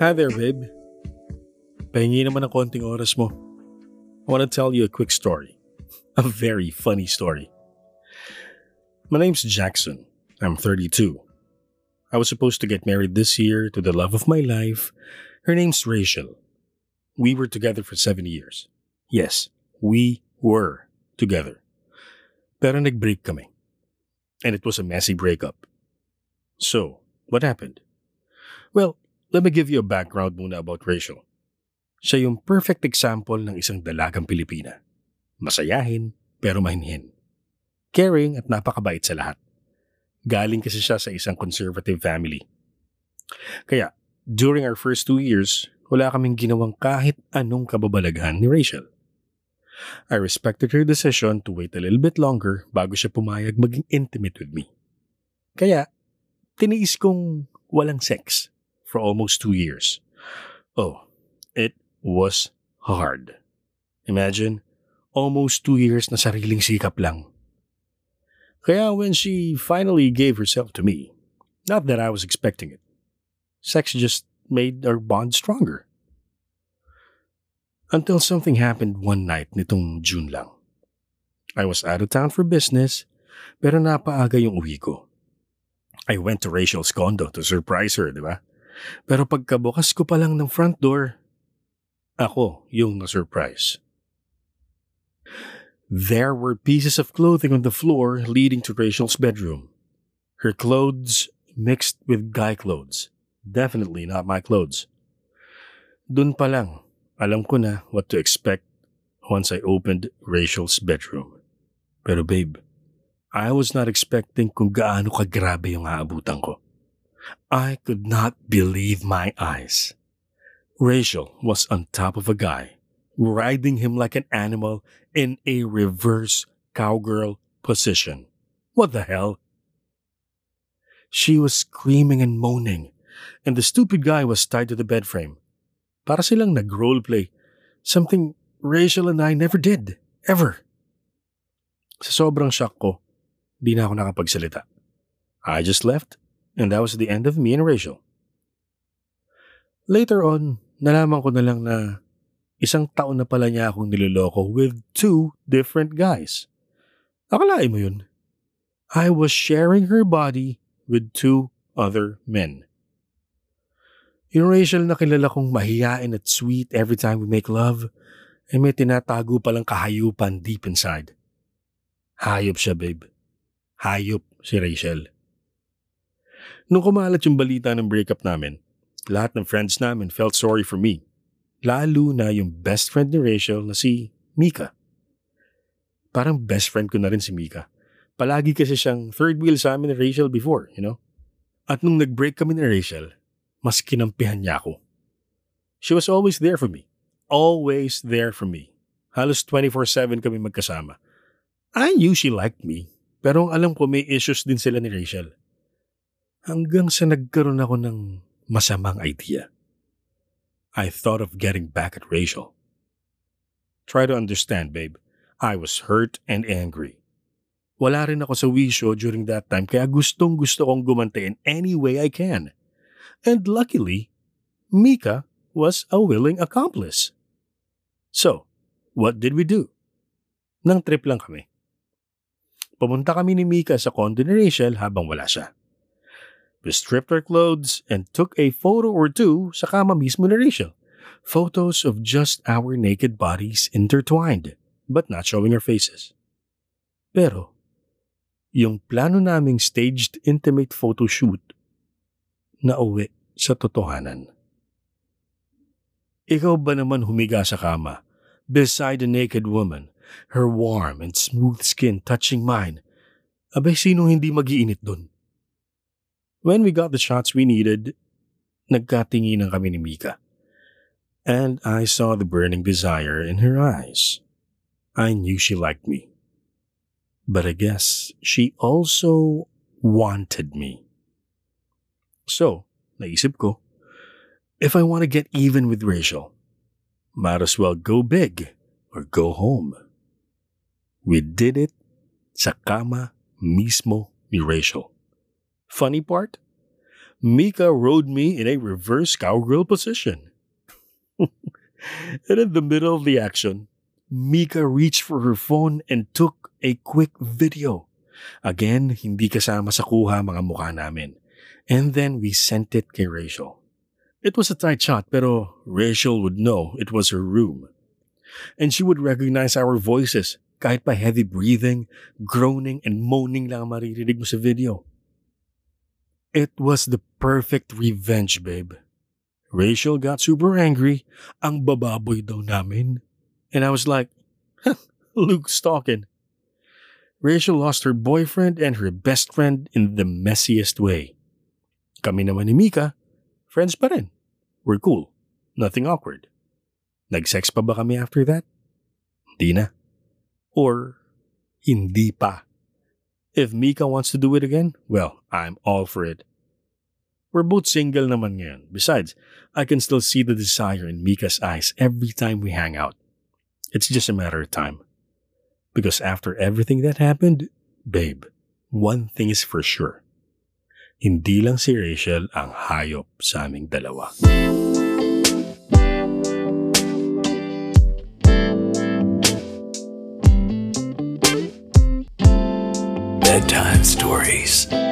Hi there, babe. Pahingi naman ng konting oras mo. I want to tell you a quick story. A very funny story. My name's Jackson. I'm 32. I was supposed to get married this year to the love of my life. Her name's Rachel. We were together for seven years. Yes, we were together. Pero nag-break kami. And it was a messy breakup. So, what happened? Well, let me give you a background muna about Rachel. Siya yung perfect example ng isang dalagang Pilipina. Masayahin, pero mahinhin. Caring at napakabait sa lahat. Galing kasi siya sa isang conservative family. Kaya, during our first two years, wala kaming ginawang kahit anong kababalaghan ni Rachel. I respected her decision to wait a little bit longer bago siya pumayag maging intimate with me. Kaya, tiniis kong walang sex for almost two years. Oh, it was hard. Imagine, almost two years na sariling sikap lang. Kaya when she finally gave herself to me, not that I was expecting it, sex just made our bond stronger. Until something happened one night nitong June lang. I was out of town for business, pero napaaga yung uwi ko. I went to Rachel's condo to surprise her, di ba? Pero pagkabukas ko pa lang ng front door, ako yung na-surprise. There were pieces of clothing on the floor leading to Rachel's bedroom. Her clothes mixed with guy clothes. Definitely not my clothes. Dun pa lang, alam ko na what to expect once I opened Rachel's bedroom. Pero babe, I was not expecting kung gaano kagrabe yung aabutan ko. I could not believe my eyes. Rachel was on top of a guy, riding him like an animal in a reverse cowgirl position. What the hell? She was screaming and moaning, and the stupid guy was tied to the bed frame. Para silang nag-roleplay. Something Rachel and I never did. Ever. Sa sobrang shock ko, di na ako nakapagsalita. I just left, and that was the end of me and Rachel. Later on, nalaman ko na lang na isang taon na pala niya akong niloloko with two different guys. Akalain mo yun? I was sharing her body with two other men. Yung Rachel na kilala kong mahiyain at sweet every time we make love, ay may tinatago palang kahayupan deep inside. Hayop siya, babe. Hayop si Rachel. Nung kumalat yung balita ng breakup namin, lahat ng friends namin felt sorry for me. Lalo na yung best friend ni Rachel na si Mika. Parang best friend ko na rin si Mika. Palagi kasi siyang third wheel sa amin ni Rachel before, you know? At nung nag-break kami ni Rachel, mas kinampihan niya ako. She was always there for me. Always there for me. Halos 24-7 kami magkasama. I knew she liked me, pero alam ko may issues din sila ni Rachel. Hanggang sa nagkaroon ako ng masamang idea. I thought of getting back at Rachel. Try to understand, babe. I was hurt and angry. Wala rin ako sa wisyo during that time kaya gustong gusto kong gumante in any way I can. And luckily, Mika was a willing accomplice. So, what did we do? Nang trip lang kami. Pumunta kami ni Mika sa condo ni Rachel habang wala siya. We stripped our clothes and took a photo or two sa kama mismo ni Rachel. Photos of just our naked bodies intertwined, but not showing our faces. Pero, yung plano naming staged intimate photo shoot na uwi sa totohanan. Ikaw ba naman humiga sa kama, beside a naked woman, her warm and smooth skin touching mine? Abay, sinong hindi magiinit dun? When we got the shots we needed, nagkatinginan kami ni Mika. And I saw the burning desire in her eyes. I knew she liked me. But I guess she also wanted me. So, naisip ko, if I want to get even with Rachel, might as well go big or go home. We did it sa kama mismo ni Rachel. Funny part? Mika rode me in a reverse cowgirl position. and in the middle of the action, Mika reached for her phone and took a quick video. Again, hindi kasama sa kuha mga mukha namin. And then we sent it kay Rachel. It was a tight shot pero Rachel would know it was her room. And she would recognize our voices kahit pa heavy breathing, groaning, and moaning lang ang maririnig mo sa video. It was the perfect revenge, babe. Rachel got super angry. Ang bababoy daw namin. And I was like, Luke stalking. Rachel lost her boyfriend and her best friend in the messiest way. Kami naman ni Mika, friends pa rin. We're cool. Nothing awkward. Nag-sex pa ba kami after that? Hindi na. Or, hindi pa. If Mika wants to do it again, well, I'm all for it. We're both single naman ngayon. Besides, I can still see the desire in Mika's eyes every time we hang out. It's just a matter of time. Because after everything that happened, babe, one thing is for sure. Hindi lang si Rachel ang hayop sa aming dalawa. Bedtime Stories.